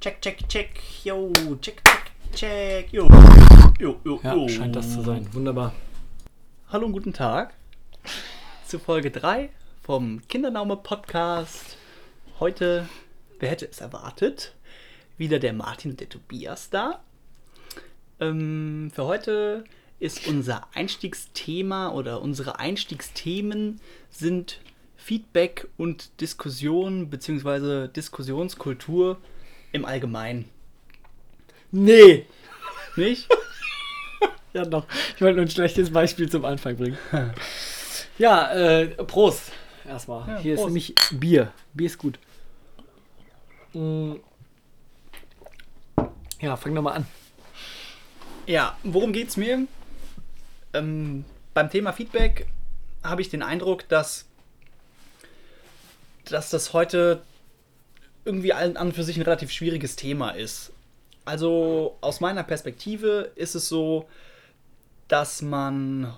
Check, check, check. Yo, check, check, check. Yo, yo, yo, Ja, yo. scheint das zu sein. Wunderbar. Hallo und guten Tag zu Folge 3 vom Kindernaume Podcast. Heute, wer hätte es erwartet, wieder der Martin und der Tobias da. Ähm, für heute ist unser Einstiegsthema oder unsere Einstiegsthemen sind Feedback und Diskussion bzw. Diskussionskultur im Allgemeinen. Nee! Nicht? Ja, doch. Ich wollte nur ein schlechtes Beispiel zum Anfang bringen. Ja, äh, Prost. Erstmal. Ja, Hier Prost. ist nämlich Bier. Bier ist gut. Mm. Ja, fang doch mal an. Ja, worum geht's mir? Ähm, beim Thema Feedback habe ich den Eindruck, dass, dass das heute irgendwie an und für sich ein relativ schwieriges Thema ist. Also aus meiner Perspektive ist es so, dass man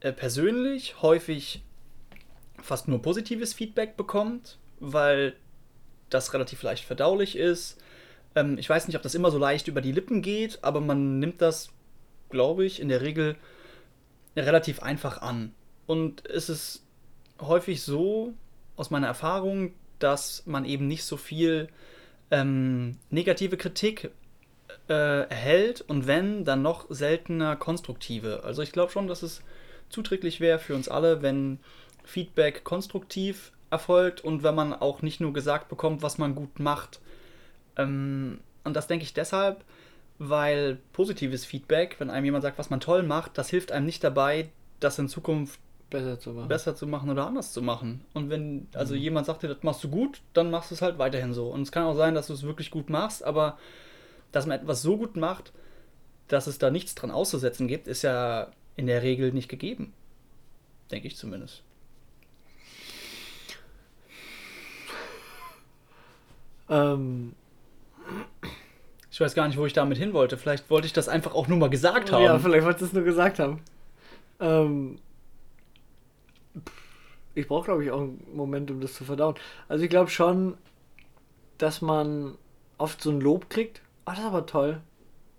äh, persönlich häufig fast nur positives Feedback bekommt, weil das relativ leicht verdaulich ist. Ähm, ich weiß nicht, ob das immer so leicht über die Lippen geht, aber man nimmt das, glaube ich, in der Regel relativ einfach an. Und es ist häufig so, aus meiner Erfahrung, dass man eben nicht so viel ähm, negative Kritik äh, erhält und wenn, dann noch seltener konstruktive. Also ich glaube schon, dass es zuträglich wäre für uns alle, wenn Feedback konstruktiv erfolgt und wenn man auch nicht nur gesagt bekommt, was man gut macht. Ähm, und das denke ich deshalb, weil positives Feedback, wenn einem jemand sagt, was man toll macht, das hilft einem nicht dabei, das in Zukunft Besser zu machen. besser zu machen oder anders zu machen. Und wenn also jemand sagt dir, das machst du gut, dann machst du es halt weiterhin so. Und es kann auch sein, dass du es wirklich gut machst, aber dass man etwas so gut macht, dass es da nichts dran auszusetzen gibt, ist ja in der Regel nicht gegeben. Denke ich zumindest. Ähm, Ich weiß gar nicht, wo ich damit hin wollte. Vielleicht wollte ich das einfach auch nur mal gesagt haben. ja, vielleicht wolltest du es nur gesagt haben. Ähm, ich brauche, glaube ich, auch einen Moment, um das zu verdauen. Also ich glaube schon, dass man oft so ein Lob kriegt. Oh, das ist aber toll.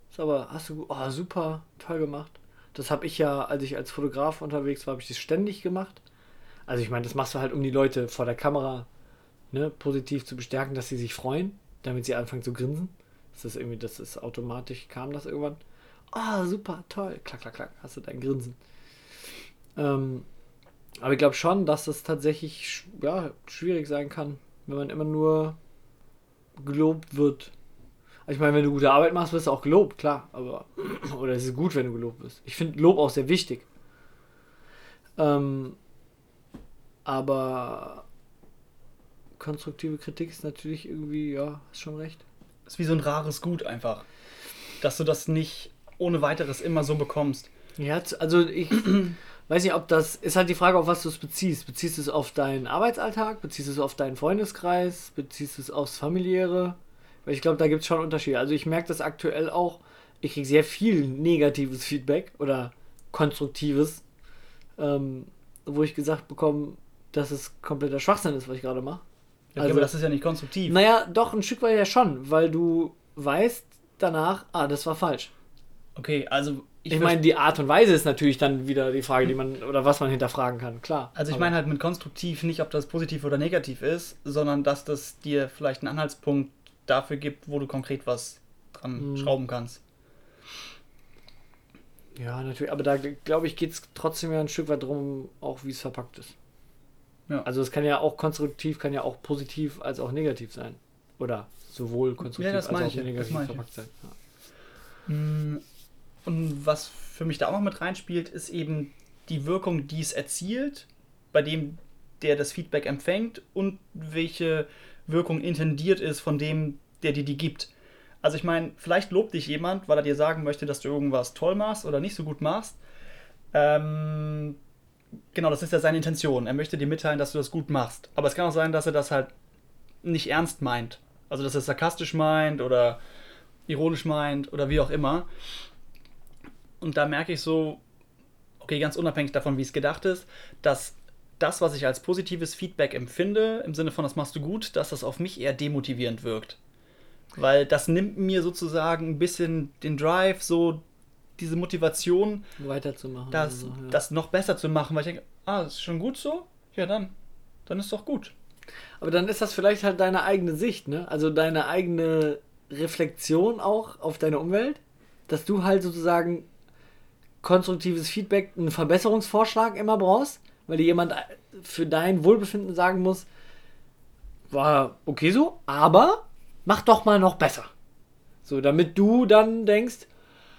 Das ist aber, hast du, oh, super, toll gemacht. Das habe ich ja, als ich als Fotograf unterwegs war, habe ich das ständig gemacht. Also ich meine, das machst du halt, um die Leute vor der Kamera ne, positiv zu bestärken, dass sie sich freuen, damit sie anfangen zu grinsen. Das ist irgendwie, das ist automatisch, kam das irgendwann. Ah, super, toll. Klack, klack, klack, hast du dein Grinsen. Ähm, aber ich glaube schon, dass das tatsächlich ja, schwierig sein kann, wenn man immer nur gelobt wird. Also ich meine, wenn du gute Arbeit machst, wirst du auch gelobt, klar. Aber, oder es ist gut, wenn du gelobt wirst. Ich finde Lob auch sehr wichtig. Ähm, aber konstruktive Kritik ist natürlich irgendwie, ja, hast schon recht. ist wie so ein rares Gut einfach. Dass du das nicht ohne weiteres immer so bekommst. Ja, also ich weiß nicht, ob das ist halt die Frage, auf was du es beziehst. Beziehst du es auf deinen Arbeitsalltag? Beziehst du es auf deinen Freundeskreis? Beziehst du es aufs Familiäre? Weil ich glaube, da gibt es schon Unterschiede. Also ich merke das aktuell auch. Ich kriege sehr viel negatives Feedback oder konstruktives, ähm, wo ich gesagt bekomme, dass es kompletter Schwachsinn ist, was ich gerade mache. Ja, Also- aber das ist ja nicht konstruktiv. Naja, doch ein Stück weit ja schon, weil du weißt danach, ah, das war falsch. Okay, also Ich, meine, die Art und Weise ist natürlich dann wieder die Frage, die man oder was man hinterfragen kann, klar. Also ich meine halt mit konstruktiv nicht, ob das positiv oder negativ ist, sondern dass das dir vielleicht einen Anhaltspunkt dafür gibt, wo du konkret was dran Mhm. schrauben kannst. Ja, natürlich, aber da glaube ich, geht es trotzdem ja ein Stück weit drum, auch wie es verpackt ist. Ja. Also es kann ja auch konstruktiv, kann ja auch positiv als auch negativ sein. Oder sowohl konstruktiv Ja, als auch ich negativ ich verpackt sein. Ja. Mm, Und was für mich da auch noch mit reinspielt, ist eben die Wirkung, die es erzielt, bei dem, der das Feedback empfängt und welche Wirkung intendiert ist von dem, der dir die gibt. Also ich meine, vielleicht lobt dich jemand, weil er dir sagen möchte, dass du irgendwas toll machst oder nicht so gut machst. Ähm, genau, das ist ja seine Intention. Er möchte dir mitteilen, dass du das gut machst. Aber es kann auch sein, dass er das halt nicht ernst meint. Also dass er sarkastisch meint oder ironisch meint oder wie auch immer. Und da merke ich so, okay, ganz unabhängig davon, wie es gedacht ist, dass das, was ich als positives Feedback empfinde, im Sinne von, das machst du gut, dass das auf mich eher demotivierend wirkt. Weil das nimmt mir sozusagen ein bisschen den Drive, so diese Motivation, Weiterzumachen. das, oder so, ja. das noch besser zu machen, weil ich denke, ah, das ist schon gut so? Ja, dann. Dann ist doch gut. Aber dann ist das vielleicht halt deine eigene Sicht, ne? Also deine eigene Reflexion auch auf deine Umwelt, dass du halt sozusagen konstruktives Feedback, einen Verbesserungsvorschlag immer brauchst, weil dir jemand für dein Wohlbefinden sagen muss, war okay so, aber mach doch mal noch besser. So, damit du dann denkst,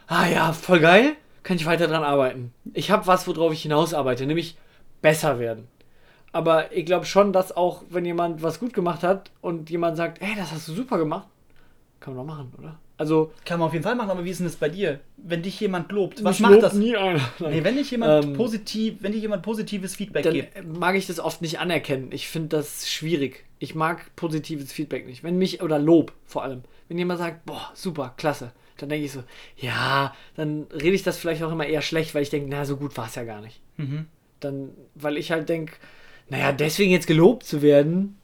ah ja, voll geil, kann ich weiter dran arbeiten. Ich habe was, worauf ich hinaus arbeite, nämlich besser werden. Aber ich glaube schon, dass auch, wenn jemand was gut gemacht hat und jemand sagt, hey, das hast du super gemacht, kann man doch machen, oder? Also, Kann man auf jeden Fall machen, aber wie ist denn das bei dir? Wenn dich jemand lobt, was macht lobt das? nie einer. Nee, wenn dich jemand Ähm, positiv, wenn dir jemand positives Feedback dann gibt. mag ich das oft nicht anerkennen. Ich finde das schwierig. Ich mag positives Feedback nicht. Wenn mich, oder Lob vor allem, wenn jemand sagt, boah, super, klasse, dann denke ich so, ja, dann rede ich das vielleicht auch immer eher schlecht, weil ich denke, na, so gut war es ja gar nicht. Mhm. Dann, weil ich halt denke, naja, deswegen jetzt gelobt zu werden,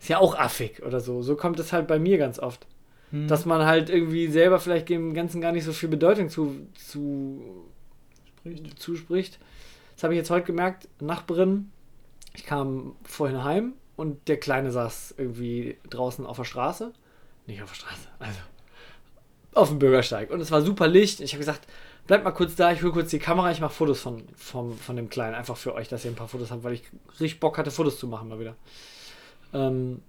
ist ja auch affig oder so. So kommt es halt bei mir ganz oft. Mhm. Dass man halt irgendwie selber vielleicht dem Ganzen gar nicht so viel Bedeutung zu, zu zuspricht. Das habe ich jetzt heute gemerkt. Nachbarin, ich kam vorhin heim und der Kleine saß irgendwie draußen auf der Straße. Nicht auf der Straße, also auf dem Bürgersteig. Und es war super Licht. Ich habe gesagt, bleib mal kurz da, ich hole kurz die Kamera, ich mache Fotos von, von, von dem Kleinen. Einfach für euch, dass ihr ein paar Fotos habt, weil ich richtig Bock hatte, Fotos zu machen mal wieder. Ähm,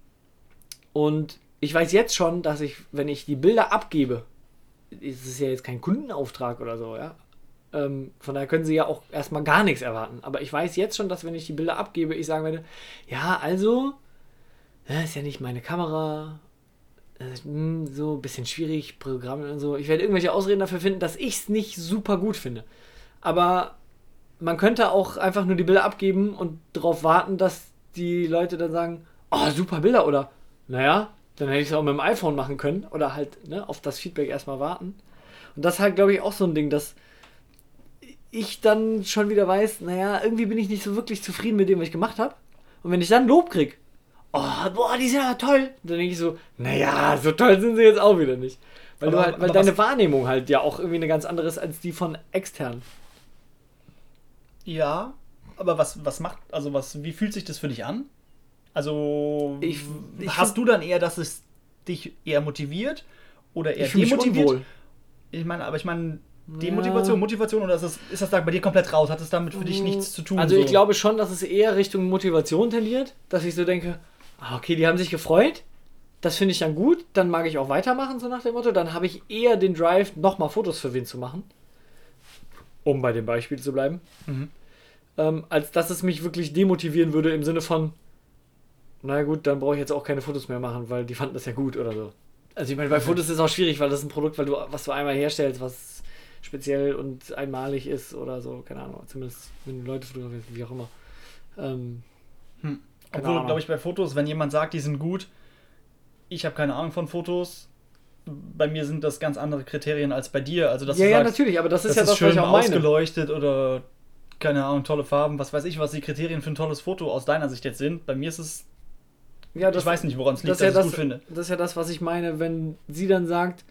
und ich weiß jetzt schon, dass ich, wenn ich die Bilder abgebe, es ist ja jetzt kein Kundenauftrag oder so, ja. Ähm, von daher können sie ja auch erstmal gar nichts erwarten. Aber ich weiß jetzt schon, dass wenn ich die Bilder abgebe, ich sagen werde, ja, also, das ist ja nicht meine Kamera, äh, hm, so ein bisschen schwierig, Programme und so. Ich werde irgendwelche Ausreden dafür finden, dass ich es nicht super gut finde. Aber man könnte auch einfach nur die Bilder abgeben und darauf warten, dass die Leute dann sagen, oh, super Bilder oder, naja, dann hätte ich es auch mit dem iPhone machen können oder halt ne, auf das Feedback erstmal warten. Und das ist halt, glaube ich, auch so ein Ding, dass ich dann schon wieder weiß, naja, irgendwie bin ich nicht so wirklich zufrieden mit dem, was ich gemacht habe. Und wenn ich dann Lob krieg, oh, boah, die sind ja toll, dann denke ich so, naja, so toll sind sie jetzt auch wieder nicht. Weil, Aber- du halt, weil deine Wahrnehmung halt ja auch irgendwie eine ganz andere ist als die von extern. Ja, aber was, was macht, also was, wie fühlt sich das für dich an? Also, Ich- ich hast du dann eher, dass es dich eher motiviert oder eher Ich demotiviert? Ich meine, aber ich meine, Demotivation, Motivation oder ist das, ist das da bei dir komplett raus? Hat es damit für dich nichts zu tun? Also ich so? glaube schon, dass es eher Richtung Motivation tendiert, dass ich so denke, ah, okay, die haben sich gefreut, das finde ich dann gut, dann mag ich auch weitermachen, so nach dem Motto, dann habe ich eher den Drive, nochmal Fotos für wen zu machen, um bei dem Beispiel zu bleiben, Mhm. ähm, als dass es mich wirklich demotivieren würde im Sinne von, na gut, dann brauche ich jetzt auch keine Fotos mehr machen, weil die fanden das ja gut oder so. Also ich meine, bei Fotos ist es auch schwierig, weil das ist ein Produkt, weil du, was du einmal herstellst, was speziell und einmalig ist oder so, keine Ahnung, zumindest wenn du Leute fotografierst, wie auch immer. Ähm, Hm. Obwohl, glaube ich, bei Fotos, wenn jemand sagt, die sind gut, ich habe keine Ahnung von Fotos, bei mir sind das ganz andere Kriterien als bei dir. Also, dass ja, ja, sagst, natürlich, aber das ist das ja ist das, was schön ich auch meine. ausgeleuchtet oder keine Ahnung, tolle Farben, was weiß ich, was die Kriterien für ein tolles Foto aus deiner Sicht jetzt sind. Bei mir ist es, Ja, ich weiß nicht, woran es liegt, das dass ist ja ich es das, gut finde. das ist ja das, was ich meine, wenn sie dann sagt,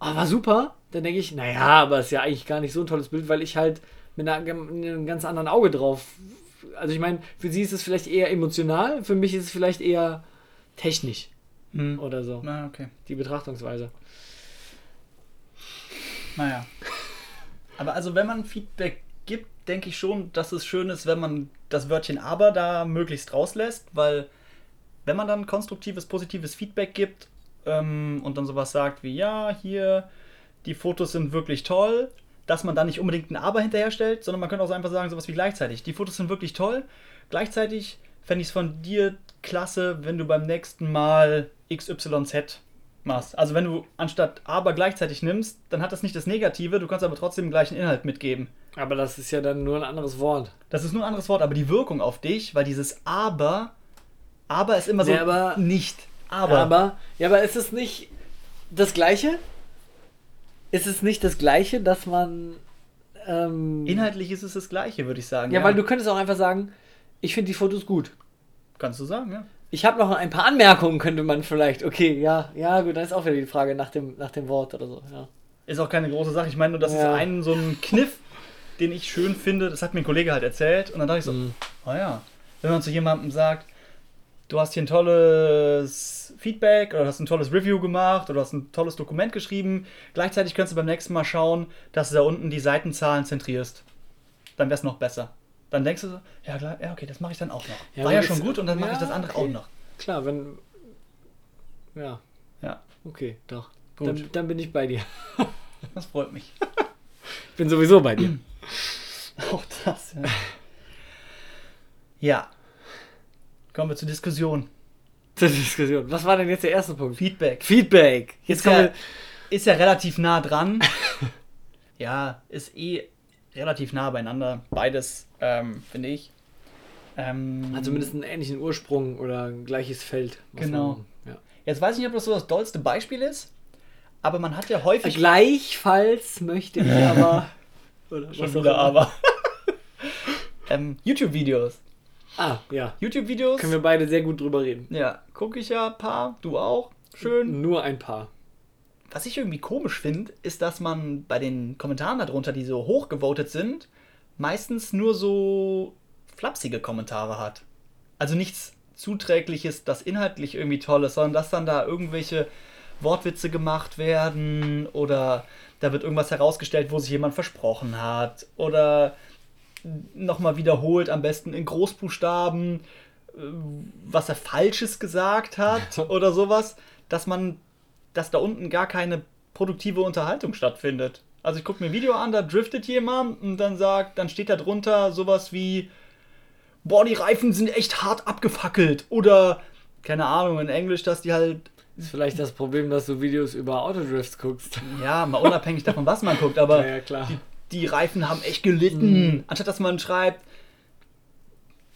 ah, war super, dann denke ich, naja, aber ist ja eigentlich gar nicht so ein tolles Bild, weil ich halt mit, einer, mit einem ganz anderen Auge drauf. Also ich meine, für sie ist es vielleicht eher emotional, für mich ist es vielleicht eher technisch Hm. oder so, Na, okay. die Betrachtungsweise. Naja. Aber also, wenn man Feedback gibt, denke ich schon, dass es schön ist, wenn man das Wörtchen aber da möglichst rauslässt, weil wenn man dann konstruktives, positives Feedback gibt ähm, und dann sowas sagt wie, ja, hier, die Fotos sind wirklich toll, dass man da nicht unbedingt ein Aber hinterherstellt, sondern man könnte auch einfach sagen, sowas wie gleichzeitig. Die Fotos sind wirklich toll. Gleichzeitig fände ich es von dir klasse, wenn du beim nächsten Mal XYZ machst. Also wenn du anstatt aber gleichzeitig nimmst, dann hat das nicht das Negative, du kannst aber trotzdem den gleichen Inhalt mitgeben. Aber das ist ja dann nur ein anderes Wort. Das ist nur ein anderes Wort, aber die Wirkung auf dich, weil dieses aber, aber ist immer so Nee, aber- nicht. Aber. Aber, ja, aber ist es nicht das Gleiche? Ist es nicht das Gleiche, dass man. Ähm, inhaltlich ist es das Gleiche, würde ich sagen. ja, weil du könntest auch einfach sagen, ich finde die Fotos gut. Kannst du sagen, ja. Ich habe noch ein paar Anmerkungen, könnte man vielleicht. Okay, ja, ja, gut, dann ist auch wieder die Frage nach dem, nach dem Wort oder so. Ja. Ist auch keine große Sache. Ich meine nur, das Ja. ist ein so ein Kniff, den ich schön finde. Das hat mir ein Kollege halt erzählt. Und dann dachte ich so, Mhm. oh ja, wenn man zu jemandem sagt, du hast hier ein tolles Feedback oder hast ein tolles Review gemacht oder hast ein tolles Dokument geschrieben, gleichzeitig kannst du beim nächsten Mal schauen, dass du da unten die Seitenzahlen zentrierst. Dann wäre es noch besser. Dann denkst du so, ja klar, ja okay, das mache ich dann auch noch. Ja, War ja schon gut und dann mache ich Ja, das andere okay. auch noch. Klar, wenn. Ja, Ja, okay, doch. Gut. Dann, dann bin ich bei dir. das freut mich. Ich bin sowieso bei dir. Auch das, ja. ja. Kommen wir zur Diskussion. Zur Diskussion. Was war denn jetzt der erste Punkt? Feedback. Feedback. Jetzt Ist kommen ja, wir. ist ja relativ nah dran. ja, ist eh relativ nah beieinander. Beides, ähm, finde ich. Ähm, Hat zumindest einen ähnlichen Ursprung oder ein gleiches Feld. Genau. man- Ja. Jetzt weiß ich nicht, ob das so das dollste Beispiel ist, aber man hat ja häufig. Gleichfalls möchte ich aber. Oder Schon wieder aber. ähm, YouTube-Videos. Ah, ja. YouTube-Videos. Können wir beide sehr gut drüber reden. Ja, gucke ich ja ein paar. Du auch. Schön. Nur ein paar. Was ich irgendwie komisch finde, ist, dass man bei den Kommentaren darunter, die so hochgevotet sind, meistens nur so flapsige Kommentare hat. Also nichts Zuträgliches, das inhaltlich irgendwie toll ist, sondern dass dann da irgendwelche Wortwitze gemacht werden oder da wird irgendwas herausgestellt, wo sich jemand versprochen hat oder nochmal wiederholt, am besten in Großbuchstaben, äh, was er Falsches gesagt hat oder sowas, dass man, dass da unten gar keine produktive Unterhaltung stattfindet. Also ich gucke mir ein Video an, da driftet jemand und dann sagt, dann steht da drunter sowas wie, boah, die Reifen sind echt hart abgefackelt oder keine Ahnung, in Englisch, dass die halt Ist vielleicht das Problem, dass du Videos über Autodrifts guckst. ja, mal unabhängig davon, was man guckt, aber Ja, ja, klar. Die, die Reifen haben echt gelitten. Anstatt dass man schreibt,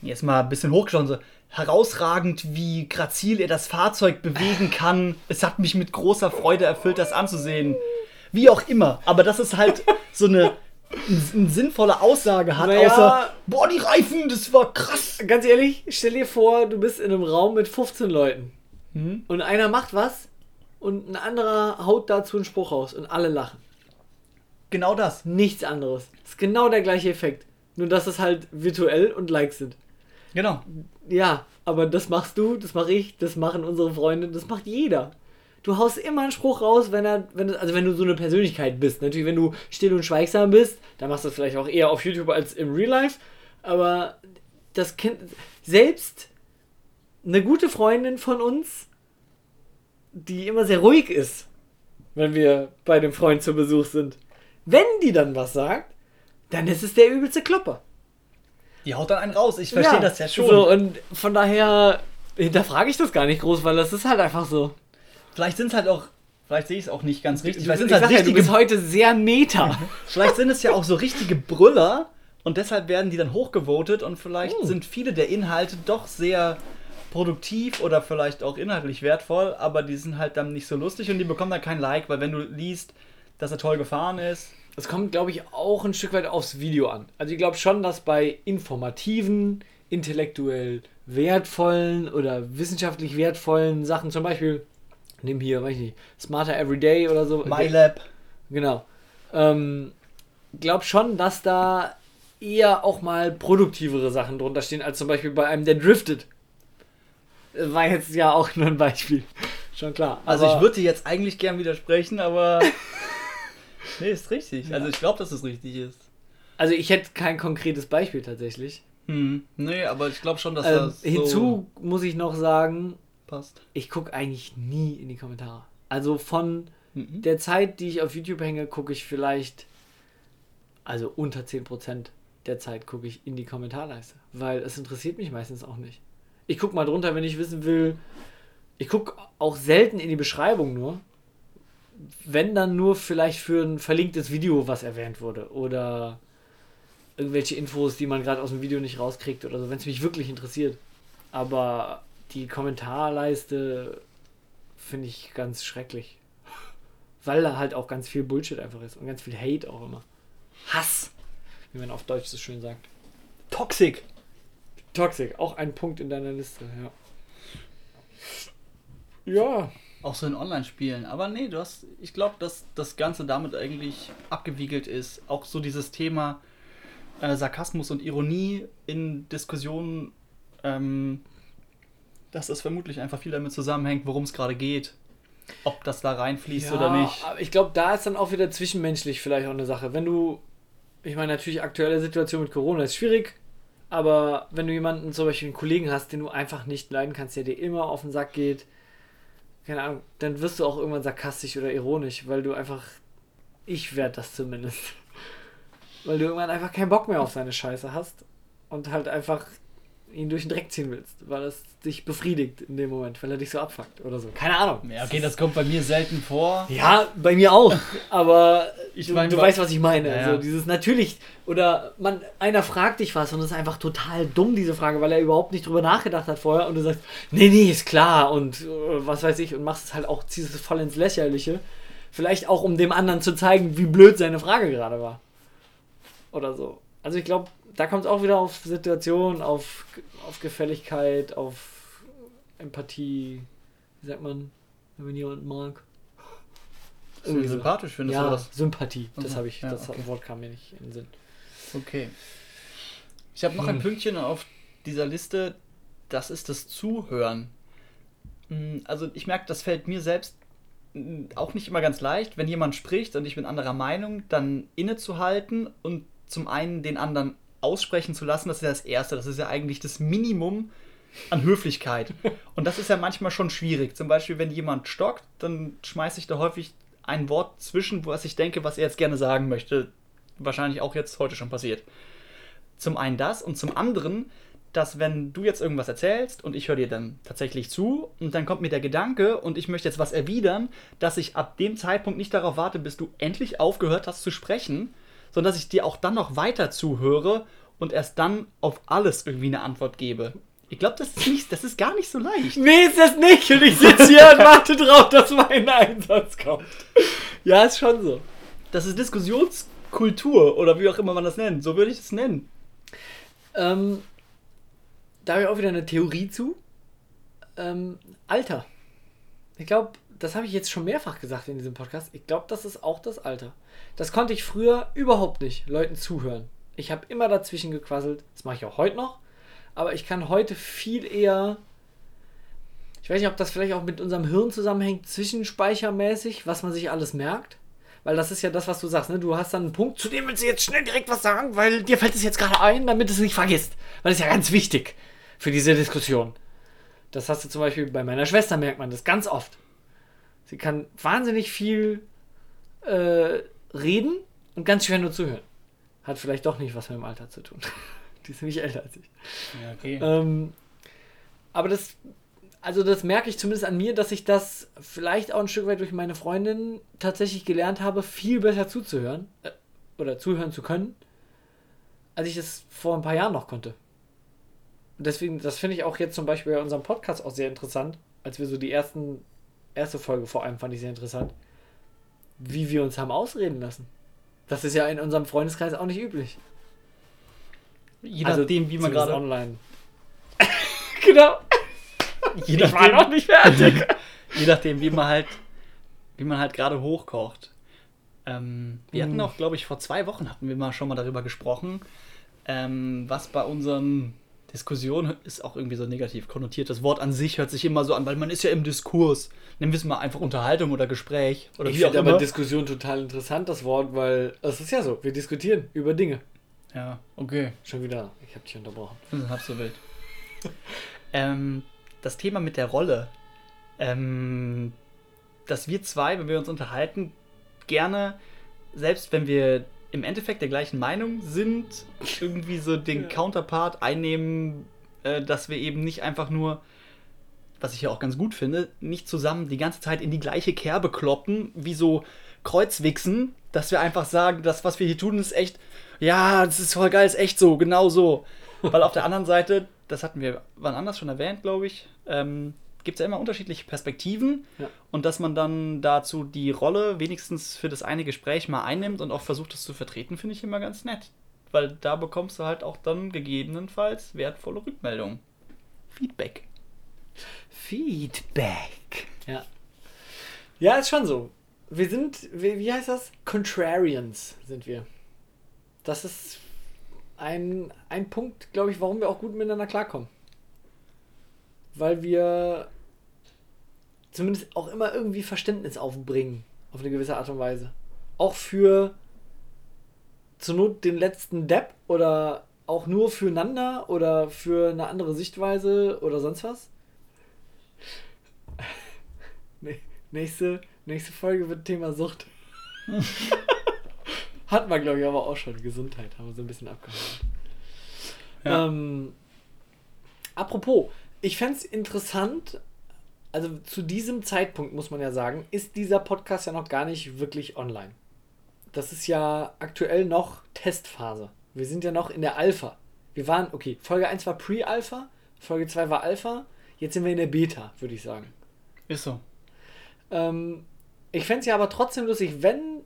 jetzt mal ein bisschen hochgeschaut, so herausragend, wie grazil er das Fahrzeug bewegen kann. Es hat mich mit großer Freude erfüllt, das anzusehen. Wie auch immer. Aber dass es halt so eine, eine sinnvolle Aussage hat, Naja. außer, boah, die Reifen, das war krass. Ganz ehrlich, stell dir vor, du bist in einem Raum mit 15 Leuten Mhm. und einer macht was und ein anderer haut dazu einen Spruch raus und alle lachen. Genau das. Nichts anderes. ist genau der gleiche Effekt. Nur dass es halt virtuell und Likes sind. Genau. Ja, aber das machst du, das mache ich, das machen unsere Freunde, das macht jeder. Du haust immer einen Spruch raus, wenn er, wenn du, also wenn du so eine Persönlichkeit bist. Natürlich, wenn du still und schweigsam bist, dann machst du das vielleicht auch eher auf YouTube als im Real Life. Aber das kennt selbst eine gute Freundin von uns, die immer sehr ruhig ist, wenn wir bei dem Freund zu Besuch sind. Wenn die dann was sagt, dann ist es der übelste Klopper. Die haut dann einen raus. Ich verstehe das ja schon. So, und von daher hinterfrage ich das gar nicht groß, weil das ist halt einfach so. Vielleicht sind es halt auch, vielleicht sehe ich es auch nicht ganz richtig. Ich, Vielleicht ich sind halt ja, du richtige bist heute sehr meta. Vielleicht sind es ja auch so richtige Brüller und deshalb werden die dann hochgevotet und vielleicht Hm. sind viele der Inhalte doch sehr produktiv oder vielleicht auch inhaltlich wertvoll, aber die sind halt dann nicht so lustig und die bekommen dann kein Like, weil wenn du liest, dass er toll gefahren ist, Das kommt, glaube ich, auch ein Stück weit aufs Video an. Also ich glaube schon, dass bei informativen, intellektuell wertvollen oder wissenschaftlich wertvollen Sachen, zum Beispiel, nimm hier, weiß ich nicht, Smarter Everyday oder so. MyLab, Genau. Ähm, glaub schon, dass da eher auch mal produktivere Sachen drunter stehen, als zum Beispiel bei einem, der driftet. War jetzt ja auch nur ein Beispiel. Schon klar. also ich würde dir jetzt eigentlich gern widersprechen, aber nee, ist richtig. Also ich glaube, dass es richtig ist. Also ich hätte kein konkretes Beispiel tatsächlich. Hm, nee, aber ich glaube schon, dass Ähm, das so hinzu muss ich noch sagen, passt. ich gucke eigentlich nie in die Kommentare. Also von Mhm. der Zeit, die ich auf YouTube hänge, gucke ich vielleicht, also unter 10% der Zeit gucke ich in die Kommentarleiste. Weil es interessiert mich meistens auch nicht. Ich gucke mal drunter, wenn ich wissen will. Ich gucke auch selten in die Beschreibung nur. Wenn dann nur vielleicht für ein verlinktes Video, was erwähnt wurde. Oder irgendwelche Infos, die man gerade aus dem Video nicht rauskriegt oder so, wenn es mich wirklich interessiert. Aber die Kommentarleiste finde ich ganz schrecklich. Weil da halt auch ganz viel Bullshit einfach ist und ganz viel Hate auch immer. Hass, wie man auf Deutsch so schön sagt. Toxic. Toxic, auch ein Punkt in deiner Liste, ja. Ja. Auch so in Online-Spielen. Aber nee, du hast, ich glaube, dass das Ganze damit eigentlich abgewiegelt ist. Auch so dieses Thema äh, Sarkasmus und Ironie in Diskussionen, ähm, dass das vermutlich einfach viel damit zusammenhängt, worum es gerade geht. Ob das da reinfließt ja, oder nicht. Aber ich glaube, da ist dann auch wieder zwischenmenschlich vielleicht auch eine Sache. Wenn du, ich meine, natürlich aktuelle Situation mit Corona ist schwierig, aber wenn du jemanden, zum Beispiel einen Kollegen hast, den du einfach nicht leiden kannst, der dir immer auf den Sack geht, keine Ahnung, dann wirst du auch irgendwann sarkastisch oder ironisch, weil du einfach, ich werde das zumindest, weil du irgendwann einfach keinen Bock mehr auf seine Scheiße hast und halt einfach ihn durch den Dreck ziehen willst, weil es dich befriedigt in dem Moment, weil er dich so abfuckt oder so. Keine Ahnung. Ja, okay, das kommt bei mir selten vor. Ja, bei mir auch. Aber Ich du, mein, du weißt, was ich meine. Ja, ja. Also dieses natürlich, oder man, einer fragt dich was und es ist einfach total dumm, diese Frage, weil er überhaupt nicht drüber nachgedacht hat vorher und du sagst, nee, nee, ist klar und äh, was weiß ich und machst es halt auch, ziehst es voll ins Lächerliche. Vielleicht auch, um dem anderen zu zeigen, wie blöd seine Frage gerade war. Oder so. Also ich glaube, da kommt es auch wieder auf Situation, auf, auf Gefälligkeit, auf Empathie, wie sagt man, wenn man jemanden mag. Du ihn sympathisch findest ja, oder was? Sympathie. Das Mhm. habe ich, Ja, das okay. Wort kam mir nicht in den Sinn. Okay. Ich habe noch ein Pünktchen auf dieser Liste, das ist das Zuhören. Mm, Also ich merke, das fällt mir selbst mm, auch nicht immer ganz leicht, wenn jemand spricht und ich bin anderer Meinung, dann innezuhalten und zum einen den anderen aussprechen zu lassen, das ist ja das Erste, das ist ja eigentlich das Minimum an Höflichkeit. Und das ist ja manchmal schon schwierig. Zum Beispiel, wenn jemand stockt, dann schmeiße ich da häufig ein Wort zwischen, was ich denke, was er jetzt gerne sagen möchte. Wahrscheinlich auch jetzt heute schon passiert. Zum einen das und zum anderen, dass wenn du jetzt irgendwas erzählst und ich höre dir dann tatsächlich zu und dann kommt mir der Gedanke und ich möchte jetzt was erwidern, dass ich ab dem Zeitpunkt nicht darauf warte, bis du endlich aufgehört hast zu sprechen, sondern dass ich dir auch dann noch weiter zuhöre und erst dann auf alles irgendwie eine Antwort gebe. Ich glaube, das ist nicht, das ist gar nicht so leicht. Nee, ist das nicht. Und ich sitze hier und warte drauf, dass mein Einsatz kommt. Ja, ist schon so. Das ist Diskussionskultur oder wie auch immer man das nennt. So würde ich es nennen. Ähm, da habe ich auch wieder eine Theorie zu. Ähm, Alter. Ich glaube, das habe ich jetzt schon mehrfach gesagt in diesem Podcast. Ich glaube, das ist auch das Alter. Das konnte ich früher überhaupt nicht, Leuten zuhören. Ich habe immer dazwischen gequasselt. Das mache ich auch heute noch. Aber ich kann heute viel eher. Ich weiß nicht, ob das vielleicht auch mit unserem Hirn zusammenhängt, zwischenspeichermäßig, was man sich alles merkt. Weil das ist ja das, was du sagst, ne? Du hast dann einen Punkt, zu dem willst du jetzt schnell direkt was sagen, weil dir fällt es jetzt gerade ein, damit du es nicht vergisst. Weil das ist ja ganz wichtig für diese Diskussion. Das hast du zum Beispiel bei meiner Schwester, merkt man das ganz oft. Sie kann wahnsinnig viel äh, reden und ganz schwer nur zuhören. Hat vielleicht doch nicht was mit dem Alter zu tun. Die ist nämlich älter als ich. Ja, okay. Ähm, aber das, also das merke ich zumindest an mir, dass ich das vielleicht auch ein Stück weit durch meine Freundin tatsächlich gelernt habe, viel besser zuzuhören äh, oder zuhören zu können, als ich es vor ein paar Jahren noch konnte. Und deswegen, das finde ich auch jetzt zum Beispiel bei unserem Podcast auch sehr interessant, als wir so die ersten, erste Folge vor allem fand ich sehr interessant, wie wir uns haben ausreden lassen. Das ist ja in unserem Freundeskreis auch nicht üblich. Je Also nachdem, wie man gerade. online. genau. Je Ich war noch nicht fertig. je nachdem, wie man halt, wie man halt gerade hochkocht. Ähm, wir hatten Mhm. auch, glaube ich, vor zwei Wochen hatten wir mal schon mal darüber gesprochen, ähm, was bei unseren Diskussionen ist auch irgendwie so negativ konnotiert. Das Wort an sich hört sich immer so an, weil man ist ja im Diskurs. Nennen wir es mal einfach Unterhaltung oder Gespräch oder ich wie auch finde aber immer. Diskussion total interessant, das Wort, weil es ist ja so, wir diskutieren über Dinge. ja, okay. Schon wieder, ich habe dich unterbrochen. Hm, Halb so wild. ähm, das Thema mit der Rolle. Ähm, dass wir zwei, wenn wir uns unterhalten, gerne, selbst wenn wir im Endeffekt der gleichen Meinung sind, irgendwie so den Ja. Counterpart einnehmen, äh, dass wir eben nicht einfach nur, was ich ja auch ganz gut finde, nicht zusammen die ganze Zeit in die gleiche Kerbe kloppen, wie so Kreuzwichsen, dass wir einfach sagen, das, was wir hier tun, ist echt, ja, das ist voll geil, ist echt so, genau so. Weil auf der anderen Seite, das hatten wir wann anders schon erwähnt, glaube ich, ähm, gibt es ja immer unterschiedliche Perspektiven Ja. und dass man dann dazu die Rolle wenigstens für das eine Gespräch mal einnimmt und auch versucht, das zu vertreten, finde ich immer ganz nett. Weil da bekommst du halt auch dann gegebenenfalls wertvolle Rückmeldungen. Feedback. Feedback. Ja. Ja, ist schon so. Wir sind, wie, wie heißt das? Contrarians sind wir. Das ist ein, ein Punkt, glaube ich, warum wir auch gut miteinander klarkommen. Weil wir zumindest auch immer irgendwie Verständnis aufbringen. Auf eine gewisse Art und Weise. Auch für zur Not den letzten Depp oder auch nur füreinander oder für eine andere Sichtweise oder sonst was. Nächste, nächste Folge wird Thema Sucht. Hat man, glaube ich, aber auch schon. Gesundheit haben wir so ein bisschen abgehandelt. Ja. Ähm, apropos, ich fände es interessant, also zu diesem Zeitpunkt muss man ja sagen, ist dieser Podcast ja noch gar nicht wirklich online. Das ist ja aktuell noch Testphase. Wir sind ja noch in der Alpha. Wir waren, okay, Folge 1 war Pre-Alpha, Folge 2 war Alpha, jetzt sind wir in der Beta, würde ich sagen. Ist so. Ähm, ich fände es ja aber trotzdem lustig, wenn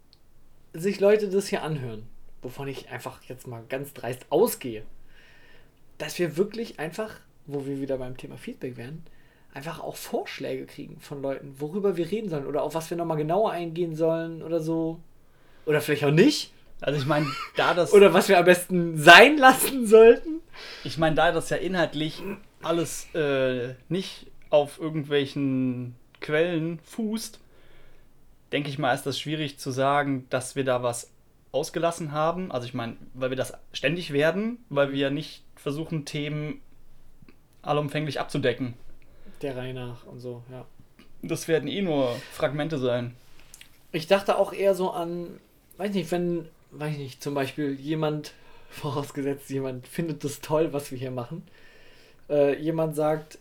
sich Leute das hier anhören, wovon ich einfach jetzt mal ganz dreist ausgehe, dass wir wirklich einfach, wo wir wieder beim Thema Feedback wären, einfach auch Vorschläge kriegen von Leuten, worüber wir reden sollen oder auf was wir nochmal genauer eingehen sollen oder so. Oder vielleicht auch nicht. Also ich meine, da das. Oder was wir am besten sein lassen sollten. Ich meine, da das ja inhaltlich alles äh, nicht auf irgendwelchen Quellen fußt, denke ich mal, ist das schwierig zu sagen, dass wir da was ausgelassen haben. Also ich meine, weil wir das ständig werden, weil wir nicht versuchen, Themen allumfänglich abzudecken. Der Reihe nach und so, ja. Das werden eh nur Fragmente sein. Ich dachte auch eher so an, weiß nicht, wenn, weiß ich nicht, zum Beispiel jemand, vorausgesetzt jemand findet das toll, was wir hier machen, äh, jemand sagt,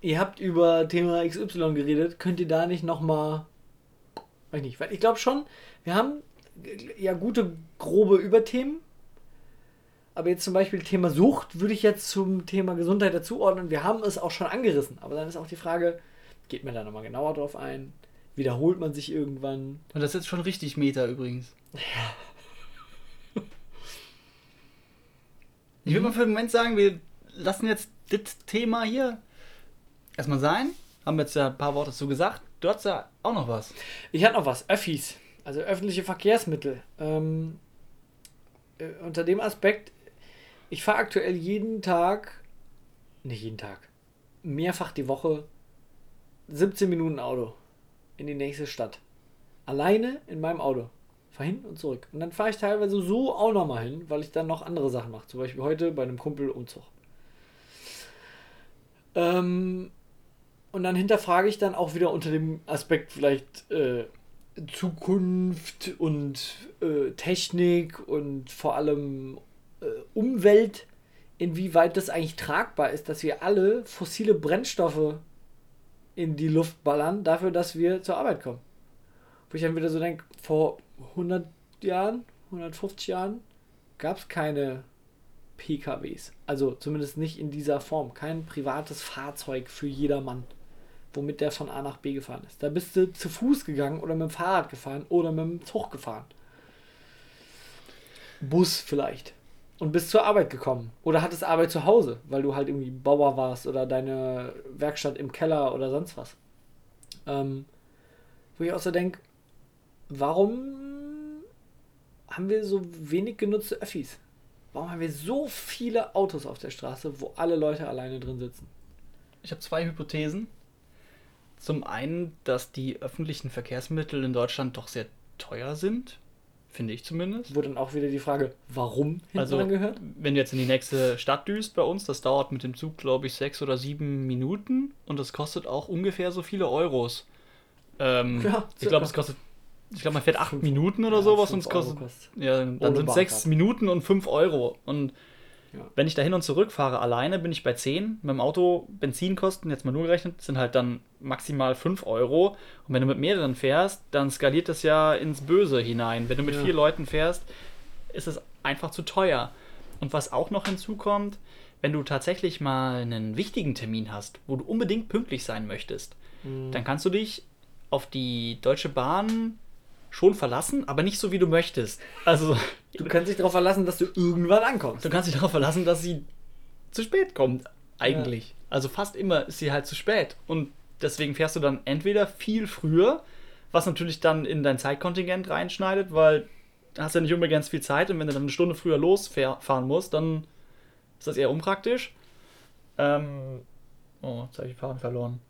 ihr habt über Thema XY geredet, könnt ihr da nicht nochmal, weiß ich nicht, weil ich glaube schon, wir haben ja gute, grobe Überthemen, aber jetzt zum Beispiel Thema Sucht würde ich jetzt zum Thema Gesundheit dazuordnen. Wir haben es auch schon angerissen, aber dann ist auch die Frage, geht man da nochmal genauer drauf ein? Wiederholt man sich irgendwann? Und das ist jetzt schon richtig Meta übrigens. Ich würde mal für den Moment sagen, wir lassen jetzt das Thema hier erstmal sein. Haben jetzt ja ein paar Worte dazu gesagt. Du hast ja auch noch was. Ich hatte noch was. Öffis, also öffentliche Verkehrsmittel. Ähm, äh, unter dem Aspekt, ich fahre aktuell jeden Tag, nicht jeden Tag, mehrfach die Woche 17 Minuten Auto in die nächste Stadt. Alleine in meinem Auto. Fahr hin und zurück. Und dann fahre ich teilweise so auch nochmal hin, weil ich dann noch andere Sachen mache. Zum Beispiel heute bei einem Kumpel Umzug. Ähm, und dann hinterfrage ich dann auch wieder unter dem Aspekt vielleicht äh, Zukunft und äh, Technik und vor allem Umwelt, inwieweit das eigentlich tragbar ist, dass wir alle fossile Brennstoffe in die Luft ballern, dafür, dass wir zur Arbeit kommen. Wo ich dann wieder so denke, vor 100 Jahren, 150 Jahren gab es keine PKWs. Also zumindest nicht in dieser Form. Kein privates Fahrzeug für jedermann, womit der von A nach B gefahren ist. Da bist du zu Fuß gegangen oder mit dem Fahrrad gefahren oder mit dem Zug gefahren. Bus vielleicht. Und bist zur Arbeit gekommen. Oder hattest Arbeit zu Hause, weil du halt irgendwie Bauer warst oder deine Werkstatt im Keller oder sonst was. Ähm, wo ich auch so denke, warum haben wir so wenig genutzte Öffis? Warum haben wir so viele Autos auf der Straße, wo alle Leute alleine drin sitzen? Ich habe zwei Hypothesen. Zum einen, dass die öffentlichen Verkehrsmittel in Deutschland doch sehr teuer sind. Finde ich zumindest. Wo dann auch wieder die Frage, warum hinten Also, gehört? wenn du jetzt in die nächste Stadt düst bei uns, das dauert mit dem Zug, glaube ich, sechs oder sieben Minuten und das kostet auch ungefähr so viele Euros. Ähm, Ja, ich glaube, es kostet, ich glaube, man fährt acht Minuten oder Ja, sowas und es kostet, kostet. ja, dann Ohne sind sechs Bahncard. Minuten und fünf Euro. Und Ja. wenn ich da hin und zurück fahre alleine, bin ich bei 10. Mit dem Auto Benzinkosten, jetzt mal nur gerechnet, sind halt dann maximal 5 Euro. Und wenn du mit mehreren fährst, dann skaliert das ja ins Böse hinein. Wenn du mit Ja. vier Leuten fährst, ist es einfach zu teuer. Und was auch noch hinzukommt, wenn du tatsächlich mal einen wichtigen Termin hast, wo du unbedingt pünktlich sein möchtest, Mhm. dann kannst du dich auf die Deutsche Bahn schon verlassen, aber nicht so wie du möchtest. Also Du kannst dich darauf verlassen, dass du irgendwann ankommst. Du kannst dich darauf verlassen, dass sie zu spät kommt, eigentlich. Also fast immer ist sie halt zu spät. Und Deswegen fährst du dann entweder viel früher, was natürlich dann in dein Zeitkontingent reinschneidet, weil du hast ja nicht unbegrenzt viel Zeit und wenn du dann eine Stunde früher losfahren musst, dann ist das eher unpraktisch. Ähm, oh, jetzt habe ich den Faden verloren.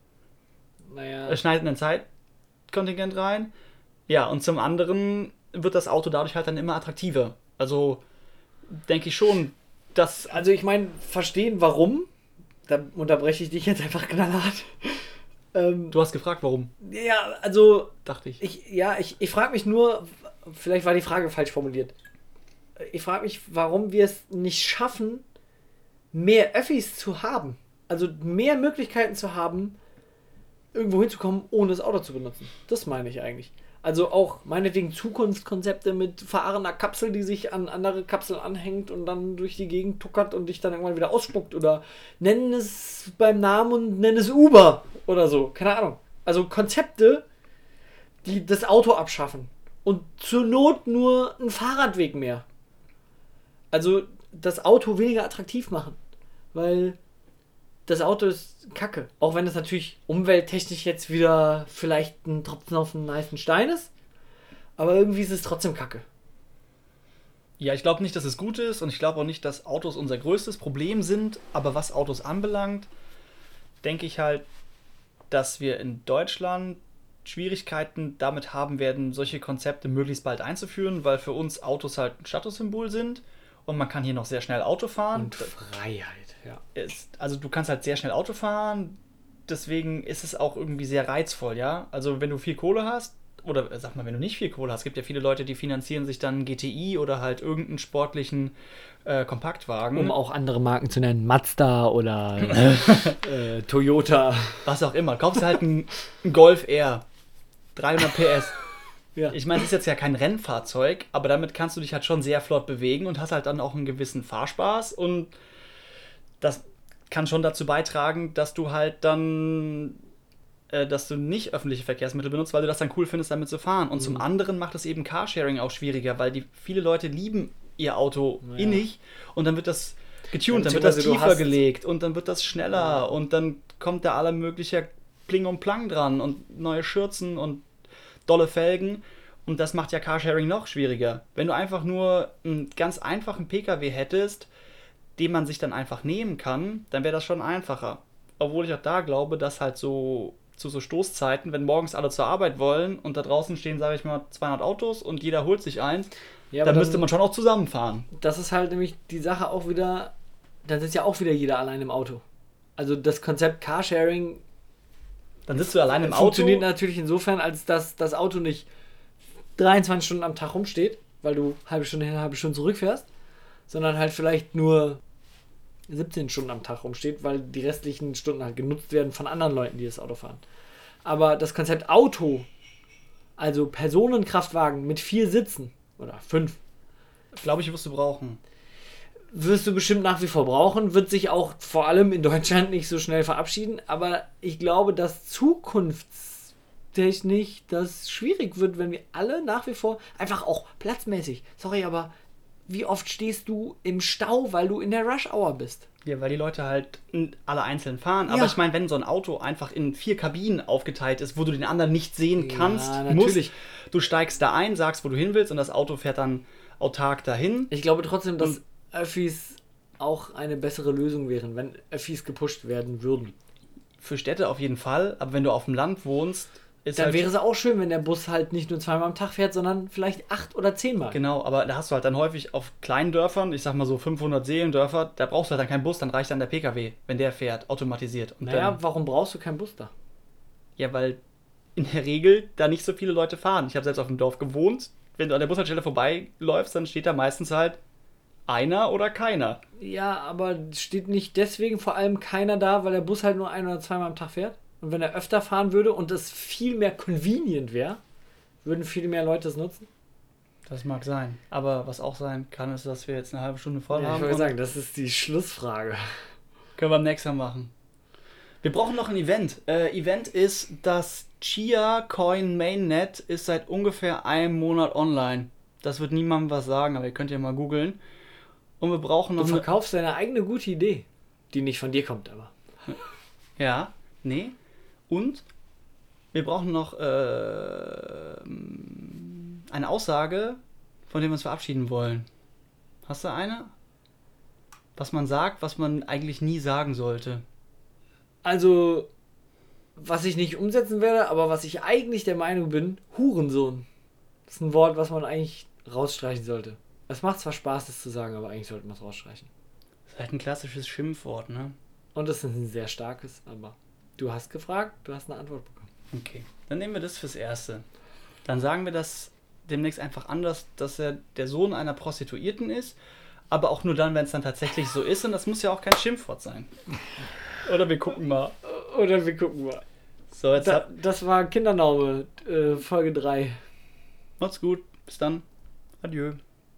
Naja. Er schneidet in ein Zeitkontingent rein. Ja, und zum anderen wird das Auto dadurch halt dann immer attraktiver. Also denke ich schon, dass. Also ich meine, verstehen warum, da unterbreche ich dich jetzt einfach knallhart. Ähm, Du hast gefragt, warum, ja, also dachte ich. ich, ja, ich, ich frage mich nur, vielleicht war die Frage falsch formuliert. Ich frage mich, warum wir es nicht schaffen, mehr Öffis zu haben. Also mehr Möglichkeiten zu haben, irgendwo hinzukommen, ohne das Auto zu benutzen. Das meine ich eigentlich. Also auch meinetwegen Zukunftskonzepte mit fahrender Kapsel, die sich an andere Kapseln anhängt und dann durch die Gegend tuckert und dich dann irgendwann wieder ausspuckt. Oder nennen es beim Namen und nennen es Uber oder so. Keine Ahnung. Also Konzepte, die das Auto abschaffen. Und zur Not nur einen Fahrradweg mehr. Also das Auto weniger attraktiv machen. Weil das Auto ist kacke. Auch wenn es natürlich umwelttechnisch jetzt wieder vielleicht ein Tropfen auf einen heißen Stein ist. Aber irgendwie ist es trotzdem kacke. Ja, ich glaube nicht, dass es gut ist und ich glaube auch nicht, dass Autos unser größtes Problem sind. Aber was Autos anbelangt, denke ich halt, dass wir in Deutschland Schwierigkeiten damit haben werden, solche Konzepte möglichst bald einzuführen, weil für uns Autos halt ein Statussymbol sind und man kann hier noch sehr schnell Auto fahren. Und Freiheit, ja. ist, also du kannst halt sehr schnell Auto fahren, deswegen ist es auch irgendwie sehr reizvoll, ja. Also wenn du viel Kohle hast, oder äh, sag mal, wenn du nicht viel Kohle hast, gibt ja viele Leute, die finanzieren sich dann GTI oder halt irgendeinen sportlichen äh, Kompaktwagen. Um auch andere Marken zu nennen, Mazda oder äh, Toyota. was auch immer. Kaufst du halt einen, einen Golf R. 300 PS. Ja. Ich meine, es ist jetzt ja kein Rennfahrzeug, aber damit kannst du dich halt schon sehr flott bewegen und hast halt dann auch einen gewissen Fahrspaß und das kann schon dazu beitragen, dass du halt dann, äh, dass du nicht öffentliche Verkehrsmittel benutzt, weil du das dann cool findest, damit zu fahren. Und zum anderen macht es eben Carsharing auch schwieriger, weil die viele Leute lieben ihr Auto Ja. innig und dann wird das getuned, Ja, dann wird das tiefer hast- gelegt und dann wird das schneller und dann kommt da aller möglicher Pling und Plang dran und neue Schürzen und dolle Felgen. Und das macht ja Carsharing noch schwieriger. Wenn du einfach nur einen ganz einfachen Pkw hättest, den man sich dann einfach nehmen kann, dann wäre das schon einfacher. Obwohl ich auch da glaube, dass halt so zu so Stoßzeiten, wenn morgens alle zur Arbeit wollen und da draußen stehen, sage ich mal, 200 Autos und jeder holt sich eins, Ja, dann müsste man schon auch zusammenfahren. Das ist halt nämlich die Sache auch wieder, dann sitzt ja auch wieder jeder allein im Auto. Also das Konzept Carsharing Dann sitzt du allein im Auto. funktioniert natürlich insofern, als dass das Auto nicht 23 Stunden am Tag rumsteht, weil du halbe Stunde hin, halbe Stunde zurückfährst, sondern halt vielleicht nur 17 Stunden am Tag rumsteht, weil die restlichen Stunden halt genutzt werden von anderen Leuten, die das Auto fahren. Aber das Konzept Auto, also Personenkraftwagen mit vier Sitzen oder fünf, Glaube ich, wirst du brauchen. wirst du bestimmt nach wie vor brauchen, wird sich auch vor allem in Deutschland nicht so schnell verabschieden, aber ich glaube, dass zukunftstechnisch das schwierig wird, wenn wir alle nach wie vor einfach auch platzmäßig, sorry, aber wie oft stehst du im Stau, weil du in der Rush Hour bist? Ja, weil die Leute halt alle einzeln fahren. Aber Ja. ich meine, wenn so ein Auto einfach in vier Kabinen aufgeteilt ist, wo du den anderen nicht sehen Ja, kannst, natürlich. musst, du steigst da ein, sagst, wo du hin willst und das Auto fährt dann autark dahin. Ich glaube trotzdem, dass Und- Öffis auch eine bessere Lösung wären, wenn Öffis gepusht werden würden. Für Städte auf jeden Fall, aber wenn du auf dem Land wohnst, ist Dann halt wäre es auch schön, wenn der Bus halt nicht nur zweimal am Tag fährt, sondern vielleicht acht oder zehnmal. Genau, aber da hast du halt dann häufig auf kleinen Dörfern, ich sag mal so 500 Seelendörfer, da brauchst du halt dann keinen Bus, dann reicht dann der PKW, wenn der fährt, automatisiert. Und Naja, dann, warum brauchst du keinen Bus da? ja, weil in der Regel da nicht so viele Leute fahren. Ich habe selbst auf dem Dorf gewohnt. Wenn du an der Bushaltestelle vorbeiläufst, dann steht da meistens halt einer oder keiner. Ja, aber steht nicht deswegen vor allem keiner da, weil der Bus halt nur ein oder zweimal am Tag fährt? Und wenn er öfter fahren würde und es viel mehr convenient wäre, würden viel mehr Leute es nutzen? Das mag sein. Aber was auch sein kann, ist, dass wir jetzt eine halbe Stunde voll Ja, ich haben. wollte und sagen, das ist die Schlussfrage. Können wir beim nächsten Mal machen. Wir brauchen noch ein Event. Äh, Event ist das Chia Coin Mainnet ist seit ungefähr einem Monat online. Das wird niemandem was sagen, aber ihr könnt ja mal googeln. Und wir brauchen Du noch eine, verkaufst deine eigene gute Idee, die nicht von dir kommt, aber. Ja, nee. Und wir brauchen noch äh, eine Aussage, von der wir uns verabschieden wollen. Hast du eine? Was man sagt, was man eigentlich nie sagen sollte. Also, was ich nicht umsetzen werde, aber was ich eigentlich der Meinung bin, Hurensohn. Das ist ein Wort, was man eigentlich rausstreichen sollte. Es macht zwar Spaß, das zu sagen, aber eigentlich sollte man es rausstreichen. Das ist halt ein klassisches Schimpfwort, ne? Und das ist ein sehr starkes, aber du hast gefragt, du hast eine Antwort bekommen. Okay, dann nehmen wir das fürs Erste. Dann sagen wir das demnächst einfach anders, dass er der Sohn einer Prostituierten ist, aber auch nur dann, wenn es dann tatsächlich so ist. Und das muss ja auch kein Schimpfwort sein. Oder wir gucken mal. Oder wir gucken mal. So, jetzt Da, hat, das war Kindernaume, äh, Folge 3. macht's gut. Bis dann. Adieu.